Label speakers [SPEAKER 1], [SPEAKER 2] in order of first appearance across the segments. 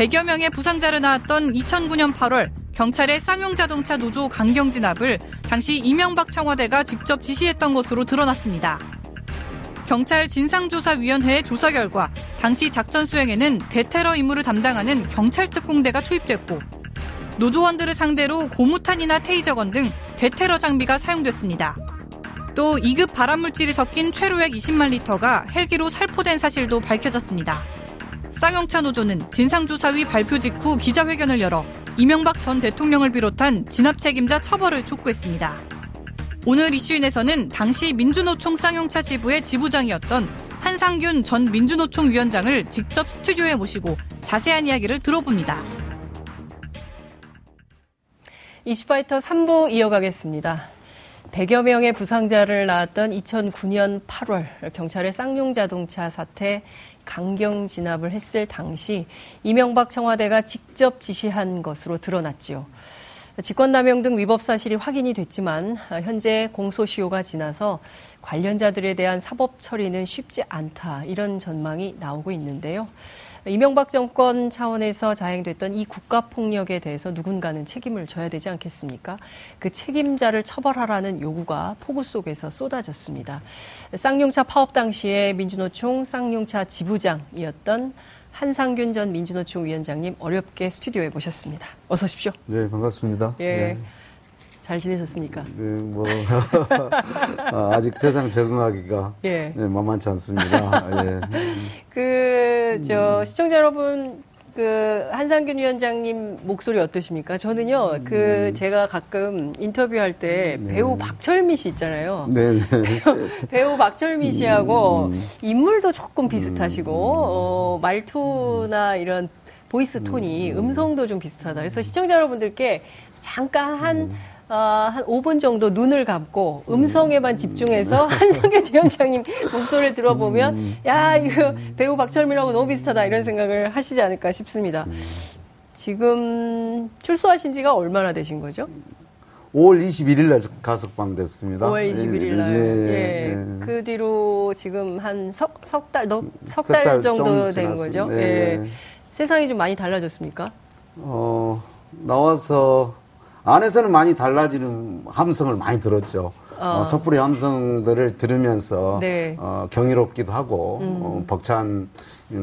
[SPEAKER 1] 100여 명의 부상자를 낳았던 2009년 8월 경찰의 쌍용자동차 노조 강경 진압을 당시 이명박 청와대가 직접 지시했던 것으로 드러났습니다. 경찰 진상조사위원회의 조사 결과 당시 작전 수행에는 대테러 임무를 담당하는 경찰 특공대가 투입됐고 노조원들을 상대로 고무탄이나 테이저건 등 대테러 장비가 사용됐습니다. 또 2급 발암물질이 섞인 최루액 20만 리터가 헬기로 살포된 사실도 밝혀졌습니다. 쌍용차 노조는 진상조사위 발표 직후 기자회견을 열어 이명박 전 대통령을 비롯한 진압 책임자 처벌을 촉구했습니다. 오늘 이슈인에서는 당시 민주노총 쌍용차 지부의 지부장이었던 한상균 전 민주노총 위원장을 직접 스튜디오에 모시고 자세한 이야기를 들어봅니다.
[SPEAKER 2] 이슈파이터 3부 이어가겠습니다. 100여 명의 부상자를 낳았던 2009년 8월 경찰의 쌍용 자동차 사태 강경 진압을 했을 당시 이명박 청와대가 직접 지시한 것으로 드러났지요. 직권남용 등 위법 사실이 확인이 됐지만 현재 공소시효가 지나서 관련자들에 대한 사법 처리는 쉽지 않다 이런 전망이 나오고 있는데요. 이명박 정권 차원에서 자행됐던 이 국가 폭력에 대해서 누군가는 책임을 져야 되지 않겠습니까? 그 책임자를 처벌하라는 요구가 폭우 속에서 쏟아졌습니다. 쌍용차 파업 당시에 민주노총 쌍용차 지부장이었던 한상균 전 민주노총 위원장님 어렵게 스튜디오에 모셨습니다. 어서 오십시오.
[SPEAKER 3] 네, 반갑습니다.
[SPEAKER 2] 예. 네. 잘 지내셨습니까?
[SPEAKER 3] 네, 뭐 아, 아직 세상 적응하기가 예. 네, 만만치 않습니다. 예.
[SPEAKER 2] 그 저 음. 시청자 여러분 그 한상균 위원장님 목소리 어떠십니까? 저는요 그 음. 제가 가끔 인터뷰할 때 네. 배우 박철미 씨 있잖아요. 네. 네. 배우, 배우 박철민 씨하고 음. 인물도 조금 비슷하시고 음. 어, 말투나 이런 voice tone이 음. 음성도 좀 비슷하다. 그래서 시청자 여러분들께 잠깐 한 음. 어, 한 5분 정도 눈을 감고 음성에만 집중해서 한상균 위원장님 목소리를 들어보면 음. 야 이거 배우 박철민하고 너무 비슷하다 이런 생각을 하시지 않을까 싶습니다. 지금 출소하신 지가 얼마나 되신 거죠?
[SPEAKER 3] 5월 21일 날 가석방 됐습니다.
[SPEAKER 2] 5월 21일 날. 예, 예, 예. 그 뒤로 지금 한 석, 석 달, 석달 정도 된 거죠. 네. 예. 세상이 좀 많이 달라졌습니까?
[SPEAKER 3] 어, 나와서 안에서는 많이 달라지는 함성을 많이 들었죠. 어. 어, 촛불의 함성들을 들으면서 네. 어, 경이롭기도 하고 음. 어, 벅찬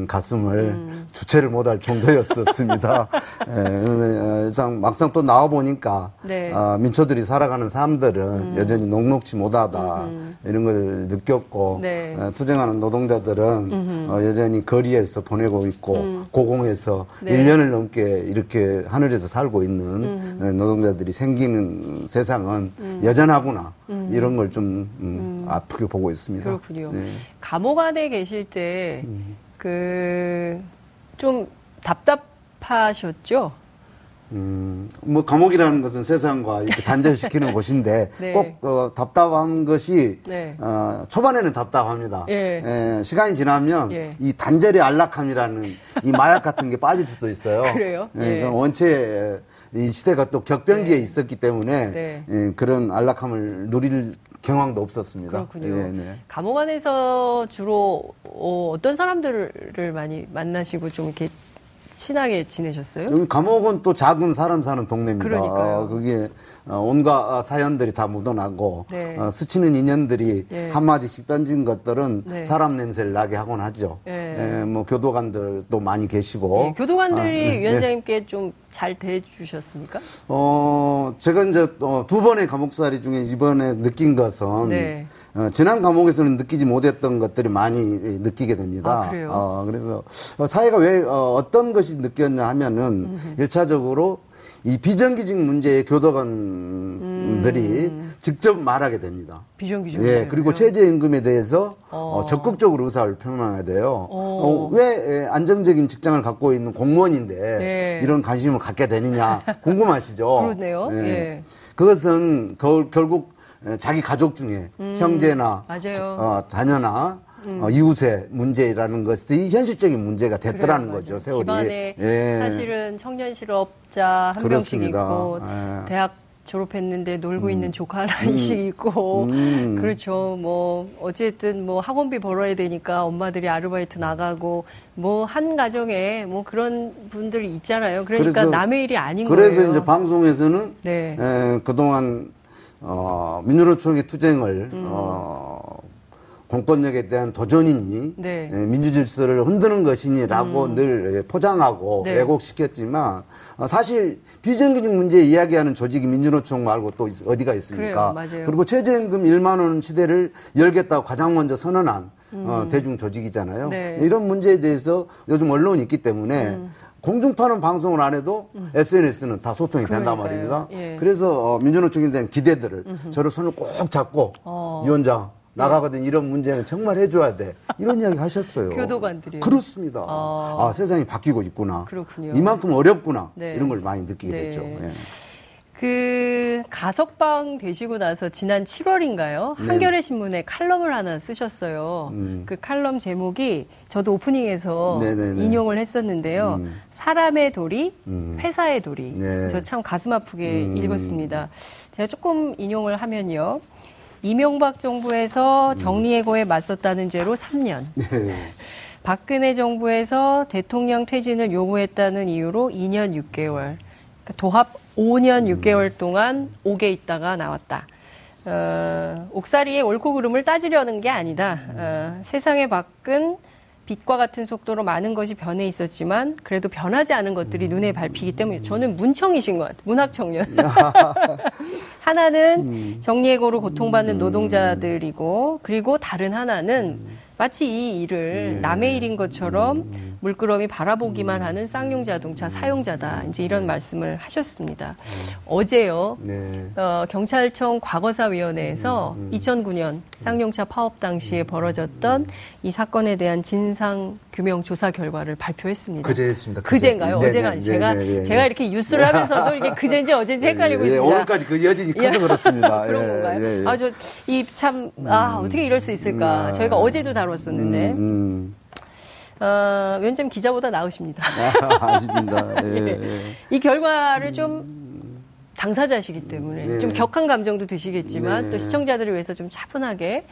[SPEAKER 3] 가슴을 음. 주체를 못할 정도였었습니다. 예, 어, 막상 또 나와 보니까 네. 어, 민초들이 살아가는 삶들은 음. 여전히 녹록치 못하다 음. 이런 걸 느꼈고 네. 어, 투쟁하는 노동자들은 어, 여전히 거리에서 보내고 있고 음. 고공에서 네. 1년을 넘게 이렇게 하늘에서 살고 있는 예, 노동자들이 생기는 세상은 음. 여전하구나 음. 이런 걸좀 음, 아프게 보고 있습니다.
[SPEAKER 2] 그렇군요. 네. 감옥 안에 계실 때 그, 좀 답답하셨죠?
[SPEAKER 3] 음, 뭐, 감옥이라는 것은 세상과 이렇게 단절시키는 곳인데, 네. 꼭, 어, 답답한 것이, 네. 어, 초반에는 답답합니다. 예. 예, 시간이 지나면, 예. 이 단절의 안락함이라는 이 마약 같은 게 빠질 수도 있어요.
[SPEAKER 2] 그래요?
[SPEAKER 3] 예, 예. 원체, 이 시대가 또 격변기에 네. 있었기 때문에, 네. 예, 그런 안락함을 누릴 경황도 없었습니다.
[SPEAKER 2] 그렇군요. 네, 네. 감옥 안에서 주로 어, 떤 사람들을 많이 만나시고 좀 이렇게 친하게 지내셨어요?
[SPEAKER 3] 여기 감옥은 또 작은 사람 사는 동네입니다.
[SPEAKER 2] 그러니까요.
[SPEAKER 3] 어, 그게 어, 온갖 사연들이 다 묻어나고 네. 어, 스치는 인연들이 네. 한 마디씩 던진 것들은 네. 사람 냄새를 나게 하곤 하죠. 네. 예, 뭐 교도관들도 많이 계시고 네,
[SPEAKER 2] 교도관들이 아, 네. 위원장님께 좀 잘 대해주셨습니까?
[SPEAKER 3] 어 제가 이제 어, 두 번의 감옥살이 중에 이번에 느낀 것은 어, 지난 감옥에서는 느끼지 못했던 것들이 많이 느끼게 됩니다.
[SPEAKER 2] 아, 그래요?
[SPEAKER 3] 어, 그래서 사회가 왜 어, 떤 것이 느꼈냐 하면은 일차적으로 이 비정규직 문제에 교도관들이 음. 직접 말하게 됩니다.
[SPEAKER 2] 비정규직.
[SPEAKER 3] 예, 그리고 최저임금에 대해서 어. 어, 적극적으로 의사를 표명해야 돼요. 어. 어, 왜 안정적인 직장을 갖고 있는 공무원인데 예. 이런 관심을 갖게 되느냐 궁금하시죠?
[SPEAKER 2] 그렇네요. 예. 예.
[SPEAKER 3] 그것은 거, 결국 자기 가족 중에 음. 형제나
[SPEAKER 2] 어,
[SPEAKER 3] 자녀나 음. 어, 이웃의 문제라는 것이 현실적인 문제가 됐더라는 그래요, 거죠, 세월이.
[SPEAKER 2] 집안에 예. 사실은 청년 실업자 한 명씩 있고 예. 대학 졸업했는데 놀고 음. 있는 조카 하나씩 음. 있고 음. 그렇죠. 뭐 어쨌든 뭐 학원비 벌어야 되니까 엄마들이 아르바이트 나가고 뭐 한 가정에 뭐 그런 분들이 있잖아요. 그러니까 남의 일이 아닌
[SPEAKER 3] 그래서
[SPEAKER 2] 거예요.
[SPEAKER 3] 그래서 이제 방송에서는 네. 에, 그동안 어, 민주노총의 투쟁을 음. 어, 공권력에 대한 도전이니 네. 예, 민주질서를 흔드는 것이니라고 음. 늘 포장하고 네. 왜곡시켰지만 어, 사실 비정규직 문제 이야기하는 조직이 민주노총 말고 또 어디가 있습니까?
[SPEAKER 2] 그래요,
[SPEAKER 3] 그리고 최저임금 1만 원 시대를 열겠다고 가장 먼저 선언한 어, 음. 어, 대중 조직이잖아요. 네. 이런 문제에 대해서 요즘 언론이 있기 때문에 음. 공중파는 방송을 안 해도 음. SNS는 다 소통이. 된단 말입니다. 예. 그래서 어, 민주노 총에 대한 기대들을 음흠. 저를 손을 꼭 잡고 어. 위원장 나가거든 이런 문제는 정말 해줘야 돼. 이런 이야기 하셨어요.
[SPEAKER 2] 교도관들이.
[SPEAKER 3] 그렇습니다. 아. 아. 세상이 바뀌고 있구나.
[SPEAKER 2] 그렇군요.
[SPEAKER 3] 이만큼 어렵구나. 네. 이런 걸 많이 느끼게 네. 됐죠. 예.
[SPEAKER 2] 그 가석방 되시고 나서 지난 7월인가요? 네. 한겨레 신문에 칼럼을 하나 쓰셨어요. 음. 그 칼럼 제목이 저도 오프닝에서 네네네. 인용을 했었는데요. 음. 사람의 도리, 음. 회사의 도리. 네. 그래서 참 가슴 아프게 음. 읽었습니다. 제가 조금 인용을 하면요. 이명박 정부에서 정리해고에 맞섰다는 죄로 3년. 네. 박근혜 정부에서 대통령 퇴진을 요구했다는 이유로 2년 6개월. 그러니까 도합 5년 6개월 동안 옥에 있다가 나왔다. 어, 옥살이의 옳고 그름을 따지려는 게 아니다. 어, 세상에 밖은 빛과 같은 속도로 많은 것이 변해 있었지만 그래도 변하지 않은 것들이 눈에 밟히기 때문에 저는 문청이신 것 같아요. 문학 청년. 하나는 음. 정리해고로 고통받는 음. 노동자들이고 그리고 다른 하나는 마치 이 일을 네. 남의 일인 것처럼 물끄러미 바라보기만 하는 쌍용 자동차 사용자다. 이제 이런 말씀을 하셨습니다. 어제요. 네. 어, 경찰청 과거사위원회에서 2009년 쌍용차 파업 당시에 벌어졌던 이 사건에 대한 진상 규명 조사 결과를 발표했습니다.
[SPEAKER 3] 그제 했습니다.
[SPEAKER 2] 그제. 인가요 네, 어제가 네, 제가 네, 네, 제가 이렇게 뉴스를 하면서도 이게 그제인지 어제인지 헷갈리고 있습니다.
[SPEAKER 3] 오늘까지 그 여진이 커서 그렇습니다.
[SPEAKER 2] 그런 건가요? 아 저 이 참 아, 어떻게 이럴 수 있을까? 음, 저희가 어제도 다뤘었는데. 음, 음. 어, 왠지 기자보다 나으십니다.
[SPEAKER 3] 아, 아닙니다. 예, 예.
[SPEAKER 2] 이 결과를 좀 당사자시기 때문에 네. 좀 격한 감정도 드시겠지만 네. 또 시청자들을 위해서 좀 차분하게 네.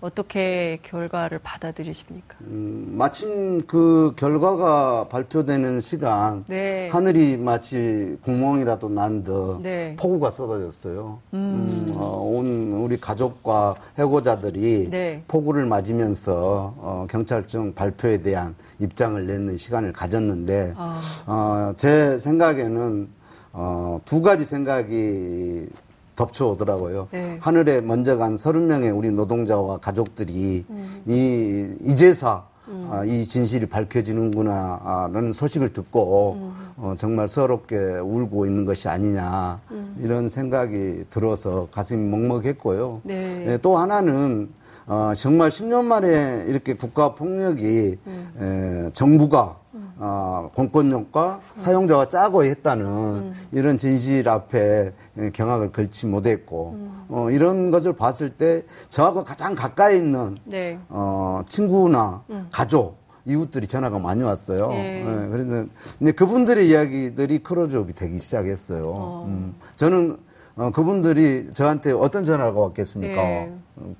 [SPEAKER 2] 어떻게 결과를 받아들이십니까?
[SPEAKER 3] 음, 마침 그 결과가 발표되는 시간 네. 하늘이 마치 구멍이라도 난듯 네. 폭우가 쏟아졌어요. 음. 음, 어, 온 우리 가족과 해고자들이 네. 폭우를 맞으면서 어, 경찰청 발표에 대한 입장을 내는 시간을 가졌는데 아. 어, 제 생각에는 어, 두 가지 생각이 덮쳐오더라고요. 네. 하늘에 먼저 간 서른 명의 우리 노동자와 가족들이 음. 이 이제사 음. 아, 이 진실이 밝혀지는구나라는 소식을 듣고 음. 어, 정말 서럽게 울고 있는 것이 아니냐 음. 이런 생각이 들어서 가슴이 먹먹했고요. 네. 네, 또 하나는 어, 정말 10년 만에 이렇게 국가 폭력이 음. 에, 정부가 어, 공권력과 사용자가 짜고 했다는 음. 이런 진실 앞에 경악을 걸지 못했고 음. 어, 이런 것을 봤을 때 저하고 가장 가까이 있는 네. 어, 친구나 음. 가족 이웃들이 전화가 많이 왔어요. 네. 네, 그래서 근데 그분들의 이야기들이 크로즈업이 되기 시작했어요. 어. 음, 저는 어, 그분들이 저한테 어떤 전화가 왔겠습니까? 네. 어,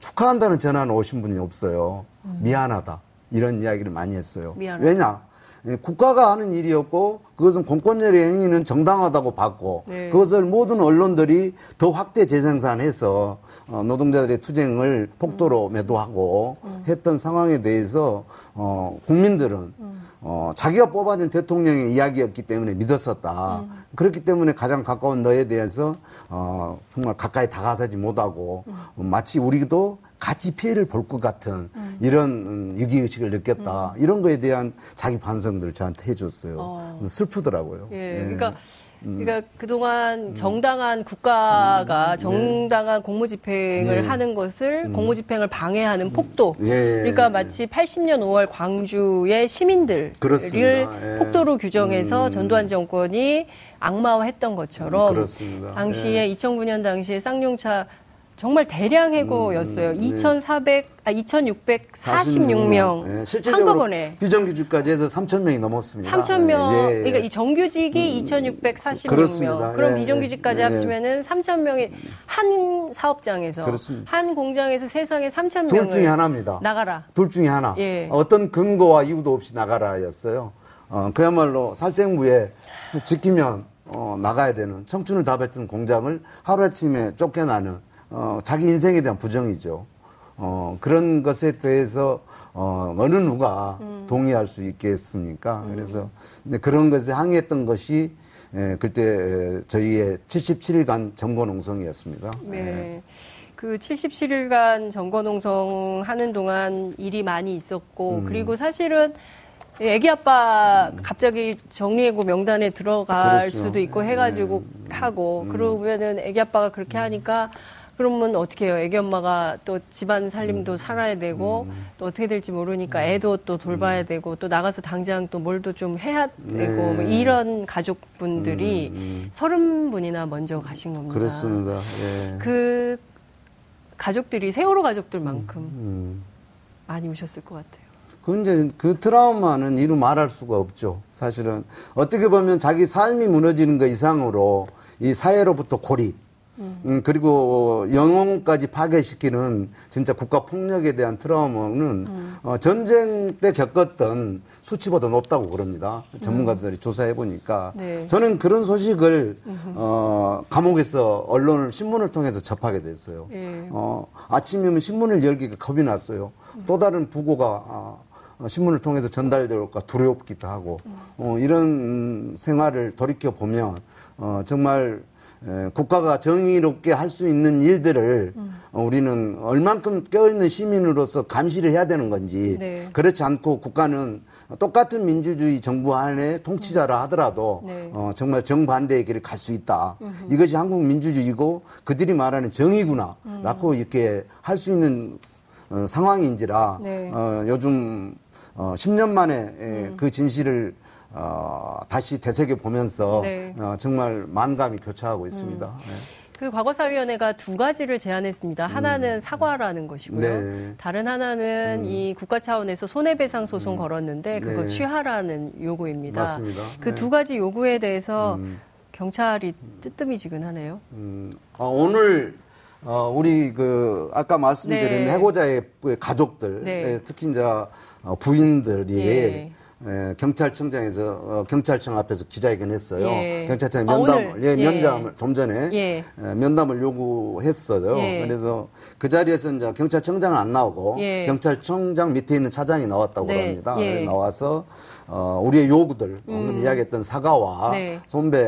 [SPEAKER 3] 축하한다는 전화는 오신 분이 없어요. 음. 미안하다. 이런 이야기를 많이 했어요. 미안하다. 왜냐? 예, 국가가 하는 일이었고 그것은 공권력의 행위는 정당하다고 봤고 네. 그것을 모든 언론들이 더 확대 재생산해서 어, 노동자들의 투쟁을 폭도로 음. 매도하고 음. 했던 상황에 대해서 어, 국민들은 음. 어, 자기가 뽑아준 대통령의 이야기였기 때문에 믿었었다. 음. 그렇기 때문에 가장 가까운 너에 대해서 어, 정말 가까이 다가서지 못하고 음. 마치 우리도 같이 피해를 볼 것 같은 음. 이런 위기의식을 느꼈다. 음. 이런 거에 대한 자기 반성들을 저한테 해줬어요. 어. 슬프더라고요.
[SPEAKER 2] 예. 예. 그러니까 음. 그러니까 그동안 음. 정당한 국가가 음. 네. 정당한 네. 공무집행을 네. 하는 것을 음. 공무집행을 방해하는 폭도. 예. 그러니까 마치 80년 5월 광주의 시민들을 예. 폭도로 규정해서 음. 전두환 정권이 악마화했던 것처럼
[SPEAKER 3] 그렇습니다.
[SPEAKER 2] 당시에 예. 2009년 당시에 쌍용차 정말 대량 해고였어요. 음, 네. 2,400, 아, 2,646명. 네, 실질적으로 한꺼번에.
[SPEAKER 3] 비정규직까지 해서 3,000명이 넘었습니다.
[SPEAKER 2] 3,000명. 예, 예. 그러니까 이 정규직이 음, 2,646명. 그렇습니다. 그럼 예, 비정규직까지 예, 합치면은 3,000명이 한 사업장에서. 그렇습니다. 한 공장에서 세상에 3,000명을.
[SPEAKER 3] 둘 중에 하나입니다.
[SPEAKER 2] 나가라.
[SPEAKER 3] 둘 중에 하나. 예. 어떤 근거와 이유도 없이 나가라였어요. 어, 그야말로 살생부에 지키면 어, 나가야 되는 청춘을 다 뱉은 공장을 하루아침에 쫓겨나는 어, 자기 인생에 대한 부정이죠. 어, 그런 것에 대해서 어, 어느 누가 음. 동의할 수 있겠습니까? 음. 그래서 그런 것에 항의했던 것이 예, 그때 저희의 77일간 점거농성이었습니다.
[SPEAKER 2] 네. 예. 그 77일간 점거농성 하는 동안 일이 많이 있었고, 음. 그리고 사실은 애기 아빠 갑자기 정리해고 명단에 들어갈 그렇죠. 수도 있고 해가지고 네. 하고, 음. 그러면은 애기 아빠가 그렇게 하니까 그러면 어떻게 해요? 애기 엄마가 또 집안 살림도 음. 살아야 되고 음. 또 어떻게 될지 모르니까 음. 애도 또 돌봐야 음. 되고 또 나가서 당장 또 뭘도 좀 해야 되고 네. 뭐 이런 가족분들이 음. 서른 분이나 먼저 가신 겁니다.
[SPEAKER 3] 그렇습니다. 예.
[SPEAKER 2] 그 가족들이 세월호 가족들만큼 많이 오셨을 것 같아요.
[SPEAKER 3] 그 이제 그 트라우마는 이루 말할 수가 없죠. 사실은 어떻게 보면 자기 삶이 무너지는 것 이상으로 이 사회로부터 고립, 음, 그리고 영혼까지 파괴시키는 진짜 국가 폭력에 대한 트라우마는 음. 어, 전쟁 때 겪었던 수치보다 높다고 그럽니다. 전문가들이 음. 조사해 보니까 네. 저는 그런 소식을 어, 감옥에서 언론을 신문을 통해서 접하게 됐어요. 네. 어, 아침이면 신문을 열기가 겁이 났어요. 음. 또 다른 부고가 아, 신문을 통해서 전달될까 두렵기도 하고 음. 어, 이런 생활을 돌이켜 보면 어, 정말 국가가 정의롭게 할 수 있는 일들을 음. 우리는 얼만큼 껴있는 시민으로서 감시를 해야 되는 건지 네. 그렇지 않고 국가는 똑같은 민주주의 정부 안에 통치자라 하더라도 네. 어, 정말 정반대의 길을 갈 수 있다. 음흠. 이것이 한국 민주주의고 그들이 말하는 정의구나. 음. 라고 이렇게 할 수 있는 어, 상황인지라 네. 어, 요즘 어, 10년 만에 음. 그 진실을 어, 다시 되새겨 보면서 네. 어, 정말 만감이 교차하고 있습니다. 음. 네.
[SPEAKER 2] 그 과거사위원회가 두 가지를 제안했습니다. 음. 하나는 사과라는 것이고요. 네. 다른 하나는 음. 이 국가 차원에서 손해배상 소송 음. 걸었는데 그거 네. 취하라는 요구입니다.
[SPEAKER 3] 맞습니다.
[SPEAKER 2] 그두 네. 가지 요구에 대해서 음. 경찰이 뜨뜨미지근하네요. 음.
[SPEAKER 3] 아, 오늘 어, 우리 그 아까 말씀드린 네. 해고자의 가족들, 네. 예, 특히 이제 어, 부인들이 예. 예, 경찰청장에서 어, 경찰청 앞에서 기자회견했어요. 예. 경찰청 아, 면담을 아, 예, 면담을 예. 좀 전에 예. 예. 면담을 요구했어요. 예. 그래서 그 자리에서 이제 경찰청장은 안 나오고 예. 경찰청장 밑에 있는 차장이 나왔다고 네. 합니다. 나와서 어, 우리의 요구들 음. 이야기했던 사과와 네. 손배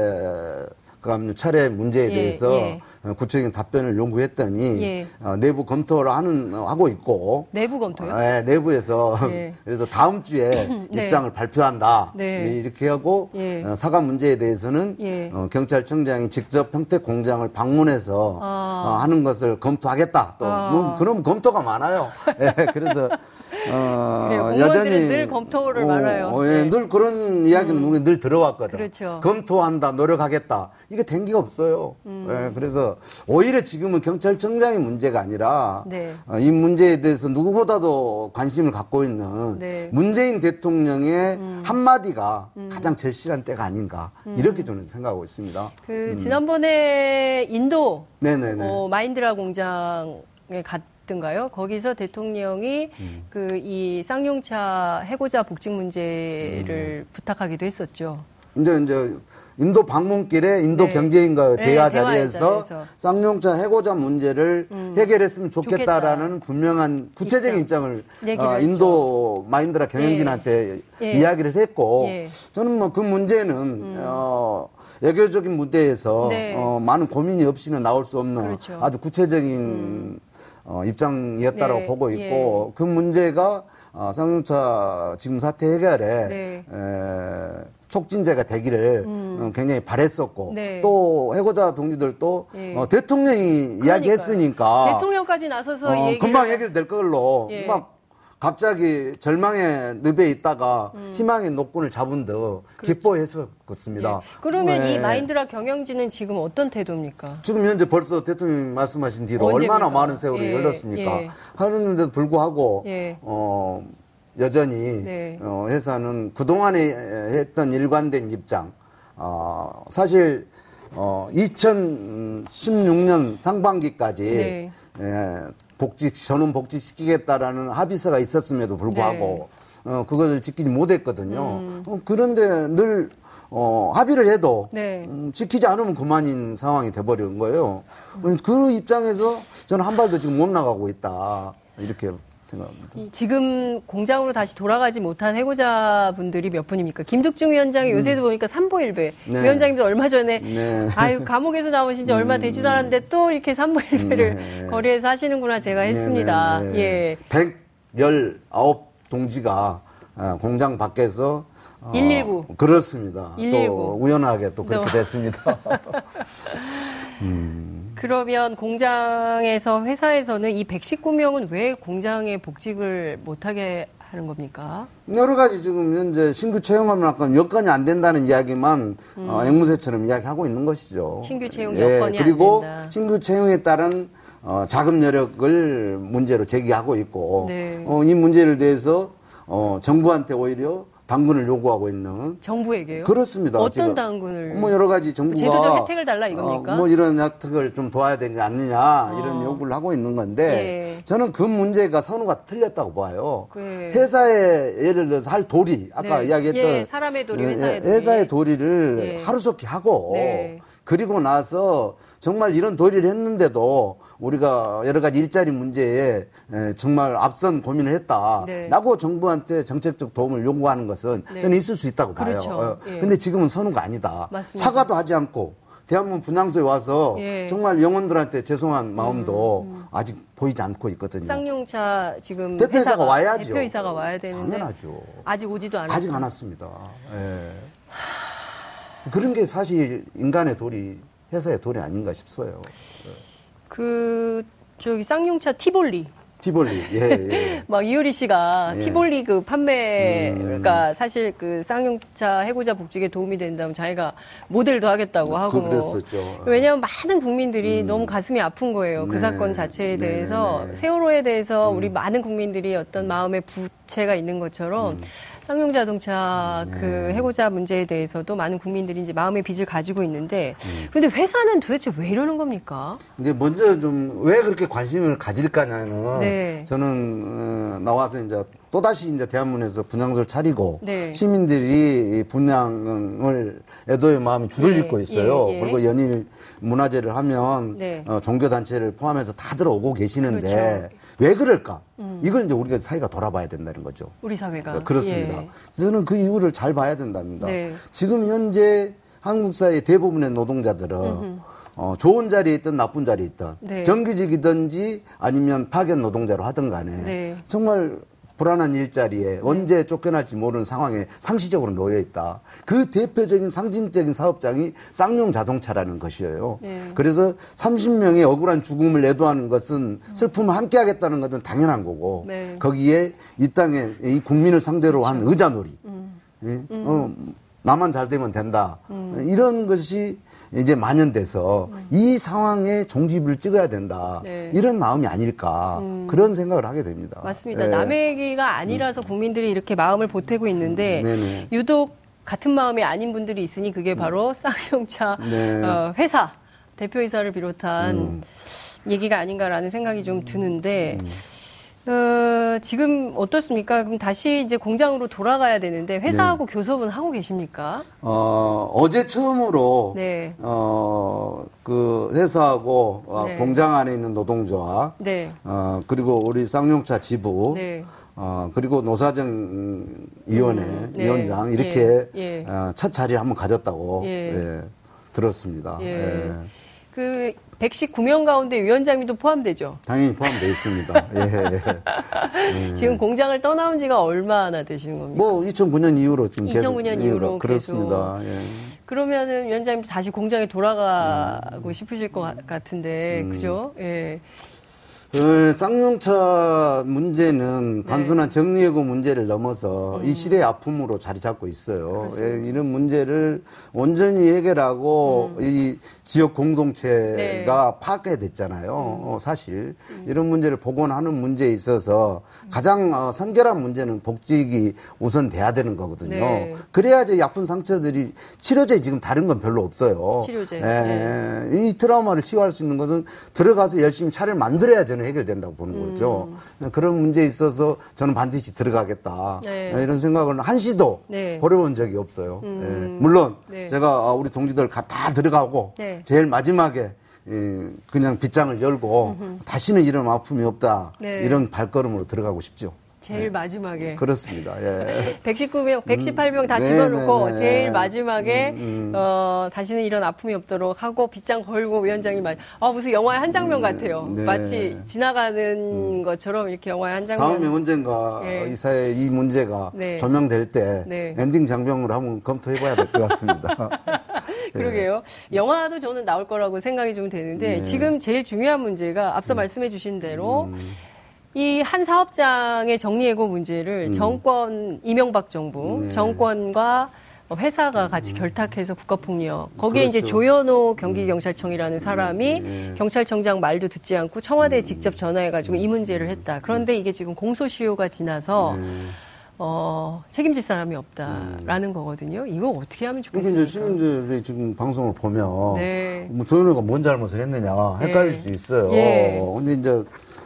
[SPEAKER 3] 그다음 차례 문제에 예, 대해서 예. 어, 구체적인 답변을 요구했더니 예. 어, 내부 검토를 하는 어, 하고 있고
[SPEAKER 2] 내부 검토요?
[SPEAKER 3] 네, 내부에서 예. 그래서 다음 주에 네. 입장을 발표한다 네. 네 이렇게 하고 예. 어, 사과 문제에 대해서는 예. 어, 경찰청장이 직접 평택 공장을 방문해서 아. 어, 하는 것을 검토하겠다. 또 아. 뭐, 그럼 검토가 많아요. 예, 그래서
[SPEAKER 2] 어, 네, 여전히 늘 검토를 말아요.
[SPEAKER 3] 어, 예, 네. 늘 그런 이야기는 음. 우리 늘 들어왔거든. 그렇죠. 검토한다, 노력하겠다. 이게 된게 없어요. 음. 예, 그래서 오히려 지금은 경찰청장의 문제가 아니라 네. 어, 이 문제에 대해서 누구보다도 관심을 갖고 있는 네. 문재인 대통령의 음. 한마디가 음. 가장 절실한 때가 아닌가 음. 이렇게 저는 생각하고 있습니다.
[SPEAKER 2] 그 음. 지난번에 인도 네네네. 어, 마인드라 공장에 갔 있던가요? 거기서 대통령이 음. 그이 쌍용차 해고자 복직 문제를 음. 부탁하기도 했었죠.
[SPEAKER 3] 이제 이제 인도 방문길에 인도 네. 경제인과 네, 대화 자리에서 쌍용차 해고자 문제를 음. 해결했으면 좋겠다라는 좋겠다. 분명한 구체적인 입장. 을 어, 인도 마인드라 경영진한테 예. 예. 이야기를 했고 예. 저는 뭐 그 문제는 음. 어, 외교적인 무대에서 네. 어, 많은 고민이 없이는 나올 수 없는 그렇죠. 아주 구체적인 음. 어, 입장이었다라고 네, 보고 있고 예. 그 문제가 어, 쌍용차 지금 사태 해결에 네. 에, 촉진제가 되기를 음. 어, 굉장히 바랬었고 네. 또 해고자 동지들도 예. 어, 대통령이 그러니까요. 이야기했으니까
[SPEAKER 2] 대통령까지 나서서
[SPEAKER 3] 어, 금방 해결될 걸로 예. 막 갑자기 절망의 늪에 있다가 음. 희망의 노끈을 잡은 듯 그렇죠. 기뻐했었습니다.
[SPEAKER 2] 예. 그러면 네. 이 마인드라 경영진은 지금 어떤 태도입니까?
[SPEAKER 3] 지금 현재 벌써 대통령이 말씀하신 뒤로 언제입니까? 얼마나 많은 세월이 예. 열렸습니까? 예. 하는데도 불구하고 예. 어, 여전히 네. 어, 회사는 그동안에 했던 일관된 입장 어, 사실 어, 2016년 상반기까지 네. 예, 복직 전원 복직시키겠다라는 합의서가 있었음에도 불구하고 네. 어, 그것을 지키지 못했거든요. 음. 어, 그런데 늘 어, 합의를 해도 네. 음, 지키지 않으면 그만인 상황이 돼버리는 거예요. 음. 그 입장에서 저는 한 발도 지금 못 나가고 있다 이렇게 생각합니다.
[SPEAKER 2] 지금 공장으로 다시 돌아가지 못한 해고자분들이 몇 분입니까? 김득중 위원장이 음. 요새도 보니까 삼보일배 네. 위원장님도 얼마 전에 네. 아유 감옥에서 나오신 지 얼마 음. 되지도 않았는데 또 이렇게 삼보일배를 네. 거리에서 하시는구나 제가 네, 했습니다. 네, 네. 예.
[SPEAKER 3] 119 동지가 아, 공장 밖에서
[SPEAKER 2] 119
[SPEAKER 3] 어, 그렇습니다. 119. 또 우연하게 또 그렇게 됐습니다.
[SPEAKER 2] 음. 그러면 공장에서 회사에서는 이 119명은 왜 공장에 복직을 못하게 하는 겁니까?
[SPEAKER 3] 여러 가지 지금 현재 신규 채용하면 아까 여건이 안 된다는 이야기만 음. 어, 앵무새처럼 이야기하고 있는 것이죠.
[SPEAKER 2] 신규 채용 예, 여건이
[SPEAKER 3] 예, 그리고. 신규 채용에 따른 어, 자금 여력을 문제로 제기하고 있고 네. 어, 이 문제를 대해서 어, 정부한테 오히려 당근을 요구하고 있는
[SPEAKER 2] 정부에게요?
[SPEAKER 3] 그렇습니다.
[SPEAKER 2] 어떤 당근을?
[SPEAKER 3] 뭐 여러 가지 정부가
[SPEAKER 2] 제도적 혜택을 달라 이겁니까?
[SPEAKER 3] 어, 뭐 이런 혜택을 좀 도와야 되지 않느냐 이런 어. 요구를 하고 있는 건데 예. 저는 그 문제가 선우가 틀렸다고 봐요. 예. 회사에 예를 들어서 할 도리 아까 네. 이야기했던 예,
[SPEAKER 2] 사람의 도리 회사의,
[SPEAKER 3] 도리. 회사의 도리를 예. 하루속히 하고 네. 그리고 나서 정말 이런 도리를 했는데도 우리가 여러 가지 일자리 문제에 정말 앞선 고민을 했다. 네. 라고 정부한테 정책적 도움을 요구하는 것은 네. 저는 있을 수 있다고 봐요. 그렇죠. 어, 예. 근데 지금은 선우가 아니다. 맞습니다. 사과도 하지 않고 대한민국 분향소에 와서 예. 정말 영혼들한테 죄송한 마음도 음, 음. 아직 보이지 않고 있거든요.
[SPEAKER 2] 쌍용차 지금
[SPEAKER 3] 대표이사가 와야죠.
[SPEAKER 2] 대표이사가 와야 되는데
[SPEAKER 3] 당연하죠.
[SPEAKER 2] 아직 오지도 않았
[SPEAKER 3] 아직 안 왔습니다. 예. 그런 게 사실 인간의 도리, 회사의 도리 아닌가 싶어요.
[SPEAKER 2] 그 저기 쌍용차 티볼리
[SPEAKER 3] 티볼리, 예, 예.
[SPEAKER 2] 막 이효리 씨가 예. 티볼리 그 판매가 음. 그러니까 사실 그 쌍용차 해고자 복직에 도움이 된다면 자기가 모델도 하겠다고 하고.
[SPEAKER 3] 그랬었죠.
[SPEAKER 2] 왜냐하면 많은 국민들이 음. 너무 가슴이 아픈 거예요. 그 네. 사건 자체에 네, 대해서. 네, 네. 세월호에 대해서 음. 우리 많은 국민들이 어떤 마음의 부채가 있는 것처럼 음. 쌍용자동차 네. 그 해고자 문제에 대해서도 많은 국민들이 이제 마음의 빚을 가지고 있는데, 음. 근데 회사는 도대체 왜 이러는 겁니까?
[SPEAKER 3] 이제 먼저 좀 왜 그렇게 관심을 가질까냐는 네. 저는 어, 나와서 이제 또 다시 이제 대한민국에서 분양소를 차리고 네. 시민들이 분양을 애도의 마음이 줄을 네. 잇고 있어요. 예, 예. 그리고 연일 문화재를 하면 네. 어, 종교 단체를 포함해서 다 들어오고 계시는데 그렇죠. 왜 그럴까? 음. 이걸 이제 우리가 사회가 돌아봐야 된다는 거죠.
[SPEAKER 2] 우리 사회가
[SPEAKER 3] 어, 그렇습니다. 예. 저는 그 이유를 잘 봐야 된답니다. 네. 지금 현재 한국 사회 대부분의 노동자들은 어, 좋은 자리에 있든 나쁜 자리에 있든 네. 정규직이든지 아니면 파견 노동자로 하든 간에 네. 정말 불안한 일자리에 네. 언제 쫓겨날지 모르는 상황에 상시적으로 놓여 있다. 그 대표적인 상징적인 사업장이 쌍용 자동차라는 것이에요. 네. 그래서 30명의 억울한 죽음을 애도하는 것은 슬픔을 함께 하겠다는 것은 당연한 거고 네. 거기에 이 땅에 이 국민을 상대로 한 그렇죠. 의자놀이. 음. 예? 음. 어, 나만 잘 되면 된다. 음. 이런 것이 이제 만연돼서 음. 이 상황에 종지부를 찍어야 된다. 네. 이런 마음이 아닐까. 음. 그런 생각을 하게 됩니다.
[SPEAKER 2] 맞습니다. 네. 남의 얘기가 아니라서 음. 국민들이 이렇게 마음을 보태고 있는데 네네. 유독 같은 마음이 아닌 분들이 있으니 그게 바로 음. 쌍용차 네. 어, 회사 대표이사를 비롯한 음. 얘기가 아닌가라는 생각이 좀 드는데 음. 어, 지금 어떻습니까? 그럼 다시 이제 공장으로 돌아가야 되는데 회사하고 네. 교섭은 하고 계십니까?
[SPEAKER 3] 어, 어제 처음으로 네. 어, 그 회사하고 어, 네. 공장 안에 있는 노동조합 네. 어, 그리고 우리 쌍용차 지부 네. 어, 그리고 노사정 위원회 음, 네. 위원장 이렇게 예, 예. 어, 첫 자리를 한번 가졌다고 예. 예 들었습니다. 예. 예.
[SPEAKER 2] 그 119명 가운데 위원장님도 포함되죠?
[SPEAKER 3] 당연히 포함되어 있습니다. 예,
[SPEAKER 2] 예. 예. 지금 공장을 떠나온 지가 얼마나 되시는 겁니까?
[SPEAKER 3] 뭐 2009년 이후로 지금
[SPEAKER 2] 2009년 계속, 이후로
[SPEAKER 3] 그렇습니다. 예.
[SPEAKER 2] 그러면은 위원장님 다시 공장에 돌아가고 음. 싶으실 것 같은데 음. 그죠? 예.
[SPEAKER 3] 그 쌍용차 문제는 네. 단순한 정리해고 문제를 넘어서 음. 이 시대의 아픔으로 자리 잡고 있어요. 예, 이런 문제를 온전히 해결하고 음. 이 지역 공동체가 네. 파괴 됐잖아요. 음. 어, 사실 음. 이런 문제를 복원하는 문제에 있어서 가장 어, 선결한 문제는 복직이 우선 돼야 되는 거거든요. 네. 그래야지 아픈 상처들이 치료제 지금 다른 건 별로 없어요.
[SPEAKER 2] 치료제. 예, 네.
[SPEAKER 3] 이 트라우마를 치유할 수 있는 것은 들어가서 열심히 차를 만들어야 저는 해결된다고 보는 거죠. 음. 그런 문제에 있어서 저는 반드시 들어가겠다. 네. 이런 생각을 한시도 네. 버려본 적이 없어요. 음. 네. 물론 네. 제가 아, 우리 동지들 다 들어가고 네. 제일 마지막에 그냥 빗장을 열고 음흠. 다시는 이런 아픔이 없다. 네. 이런 발걸음으로 들어가고 싶죠.
[SPEAKER 2] 제일 네. 마지막에.
[SPEAKER 3] 그렇습니다. 예.
[SPEAKER 2] 119명, 118명 다 음. 집어넣고 네, 네, 네, 제일 마지막에 음, 음. 어, 다시는 이런 아픔이 없도록 하고 빗장 걸고 위원장이 말, 아 무슨 영화의 한 장면 음, 같아요. 네. 마치 지나가는 음. 것처럼 이렇게 영화의 한 장면.
[SPEAKER 3] 다음에 언젠가 예. 이 사회 이 문제가 네. 조명될 때 네. 엔딩 장면으로 한번 검토해봐야 될 것 같습니다.
[SPEAKER 2] 그러게요. 영화도 저는 나올 거라고 생각이 좀 되는데 지금 제일 중요한 문제가 앞서 말씀해주신 대로. 이 한 사업장의 정리해고 문제를 음. 정권 이명박 정부 네. 정권과 회사가 같이 음. 결탁해서 국가폭력 거기에 그렇죠. 이제 조현호 경기경찰청이라는 사람이 네. 경찰청장 말도 듣지 않고 청와대에 음. 직접 전화해가지고 이 문제를 했다. 그런데 이게 지금 공소시효가 지나서 네. 어, 책임질 사람이 없다라는 음. 거거든요. 이거 어떻게 하면 좋겠습니까?
[SPEAKER 3] 이제 시민들이 지금 방송을 보면 네. 뭐 조현호가 뭔 잘못을 했느냐 헷갈릴 네. 수 있어요. 예. 근데 이제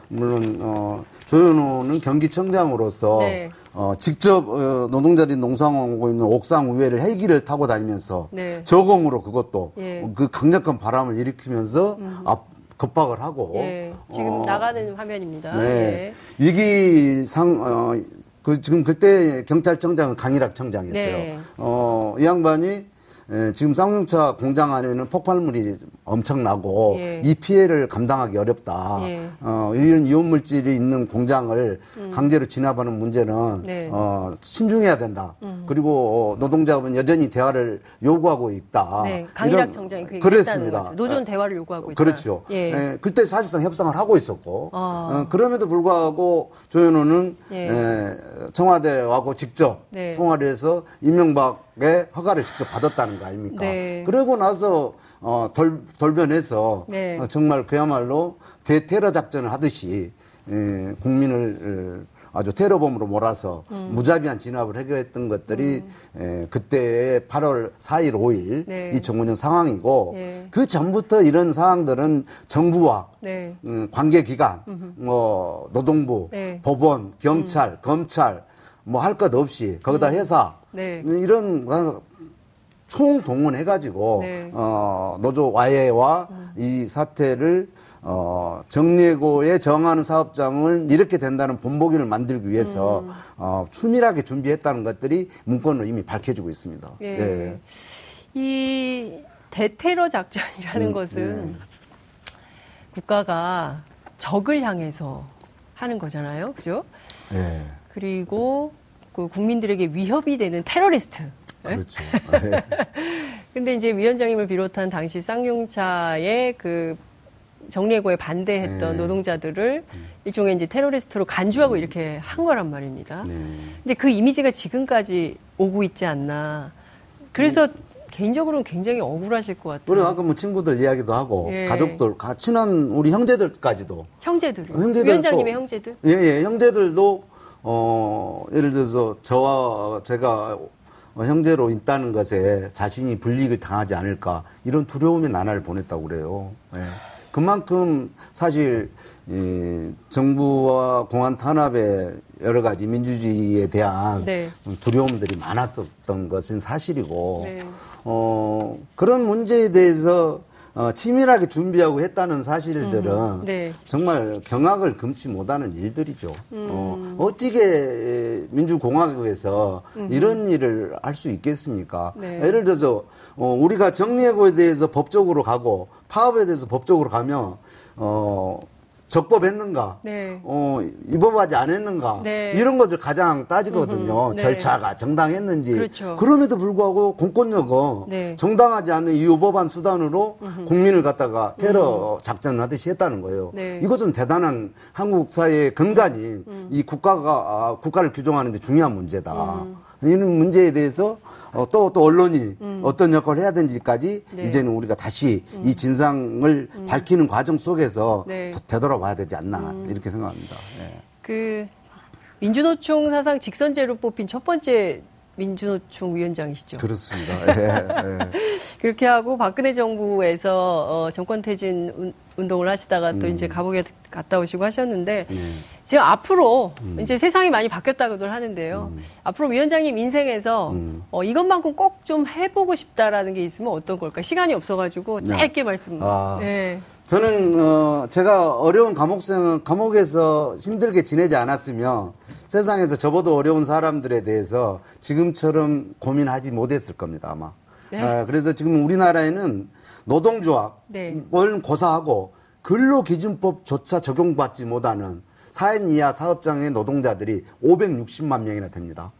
[SPEAKER 3] 물론 어, 조현호는 경기청장으로서 네. 어, 직접 어, 노동자들이 농성하고 있는 옥상 위에를 헬기를 타고 다니면서 네. 저공으로 그것도 예. 그 강력한 바람을 일으키면서 음. 앞 급박을 하고
[SPEAKER 2] 예. 지금 어, 나가는 화면입니다.
[SPEAKER 3] 네. 예. 위기상 어, 그 지금 그때 경찰청장은 강일학 청장이었어요. 네. 어, 이 양반이 예, 지금 쌍용차 공장 안에는 폭발물이 엄청나고 예. 이 피해를 감당하기 어렵다. 예. 어, 이런 이온 물질이 있는 공장을 음. 강제로 진압하는 문제는 네. 어, 신중해야 된다. 음. 그리고 어, 노동자분 여전히 대화를 요구하고 있다. 네.
[SPEAKER 2] 강일학 청장이 그 그랬습니다. 노조는 대화를 요구하고 있다.
[SPEAKER 3] 그렇죠. 예. 예. 그때 사실상 협상을 하고 있었고 아. 어, 그럼에도 불구하고 조현호는 예. 예, 청와대하고 직접 네. 통화를 해서 임명박의 허가를 직접 받았다는 거 아닙니까? 네. 그러고 나서 어, 돌, 돌변해서 네. 어, 정말 그야말로 대테러 작전을 하듯이 에, 국민을 아주 테러범으로 몰아서 음. 무자비한 진압을 해결했던 것들이 음. 에, 그때의 8월 4일, 5일 네. 2005년 상황이고 네. 그 전부터 이런 상황들은 정부와 네. 음, 관계기관, 뭐 노동부, 네. 법원, 경찰, 음. 검찰 뭐 할 것 없이 거기다 음. 회사 네. 이런 총동원해가지고 네. 어, 노조 와해와 음. 이 사태를 어, 정례고에 정하는 사업장을 이렇게 된다는 본보기를 만들기 위해서 음. 어, 추밀하게 준비했다는 것들이 문건으로 이미 밝혀지고 있습니다. 예. 예.
[SPEAKER 2] 이 대테러 작전이라는 음, 것은 예. 국가가 적을 향해서 하는 거잖아요, 그죠? 예. 그리고 그 국민들에게 위협이 되는 테러리스트.
[SPEAKER 3] 그렇죠.
[SPEAKER 2] 근데 이제 위원장님을 비롯한 당시 쌍용차의 그 정리해고에 반대했던 네. 노동자들을 음. 일종의 이제 테러리스트로 간주하고 음. 이렇게 한 거란 말입니다. 네. 근데 그 이미지가 지금까지 오고 있지 않나. 그래서 음. 개인적으로는 굉장히 억울하실 것 같아요.
[SPEAKER 3] 우리 아까 뭐 친구들 이야기도 하고 예. 가족들, 가, 친한 우리 형제들까지도.
[SPEAKER 2] 형제들. 형제들 위원장님의 형제들?
[SPEAKER 3] 예, 예. 형제들도 어 예를 들어서 저와 제가 어, 형제로 있다는 것에 자신이 불이익을 당하지 않을까 이런 두려움의 나날을 보냈다고 그래요. 예. 그만큼 사실 이 정부와 공안 탄압의 여러 가지 민주주의에 대한 네. 두려움들이 많았었던 것은 사실이고 네. 어 그런 문제에 대해서 어, 치밀하게 준비하고 했다는 사실들은 음, 네. 정말 경악을 금치 못하는 일들이죠. 음. 어, 어떻게 민주공화국에서 음. 이런 일을 할 수 있겠습니까? 네. 예를 들어서 어, 우리가 정리해고에 대해서 법적으로 가고 파업에 대해서 법적으로 가면 어, 적법했는가, 네. 어, 위법하지 않았는가 네. 이런 것을 가장 따지거든요. 네. 절차가 정당했는지. 그렇죠. 그럼에도 불구하고 공권력은 네. 정당하지 않은 이 위법한 수단으로 음흠. 국민을 갖다가 테러 작전을 하듯이 했다는 거예요. 네. 이것은 대단한 한국 사회의 근간이 음. 이 국가가 아, 국가를 규정하는데 중요한 문제다. 음. 이런 문제에 대해서 어, 또, 또 언론이 음. 어떤 역할을 해야 되는지까지 네. 이제는 우리가 다시 음. 이 진상을 음. 밝히는 과정 속에서 네. 되돌아봐야 되지 않나 음. 이렇게 생각합니다. 네.
[SPEAKER 2] 그 민주노총 사상 직선제로 뽑힌 첫 번째 민주노총 위원장이시죠.
[SPEAKER 3] 그렇습니다. 예, 예.
[SPEAKER 2] 그렇게 하고 박근혜 정부에서 어, 정권 퇴진 운동을 하시다가 또 음. 이제 감옥에 갔다 오시고 하셨는데 음. 지금 앞으로 음. 이제 세상이 많이 바뀌었다고들 하는데요. 음. 앞으로 위원장님 인생에서 음. 어, 이것만큼 꼭 좀 해보고 싶다라는 게 있으면 어떤 걸까? 시간이 없어가지고 네. 짧게 네. 말씀. 아. 네.
[SPEAKER 3] 저는 어, 제가 어려운 감옥생 감옥에서 힘들게 지내지 않았으면 세상에서 저보다 어려운 사람들에 대해서 지금처럼 고민하지 못했을 겁니다 아마. 네. 아, 그래서 지금 우리나라에는 노동조합을 네. 고사하고 근로기준법조차 적용받지 못하는 4인 이하 사업장의 노동자들이 560만 명이나 됩니다.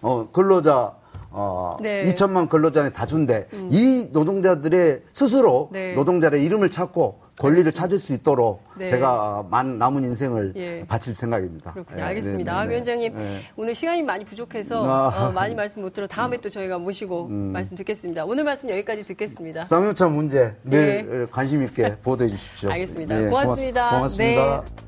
[SPEAKER 3] 어, 근로자 어, 네. 2천만 근로자의 다수인데 음. 이 노동자들의 스스로 네. 노동자의 이름을 찾고 권리를 찾을 수 있도록 네. 제가 만 남은 인생을 예. 바칠 생각입니다.
[SPEAKER 2] 그렇군요. 예. 알겠습니다. 네, 네, 네. 위원장님 네. 오늘 시간이 많이 부족해서 아. 어, 많이 말씀 못 들어 다음에 또 저희가 모시고 음. 말씀 듣겠습니다. 오늘 말씀 여기까지 듣겠습니다.
[SPEAKER 3] 쌍용차 문제 늘 네. 관심 있게 보도해 주십시오.
[SPEAKER 2] 알겠습니다. 고맙습니다.
[SPEAKER 3] 고맙습니다.
[SPEAKER 4] 방송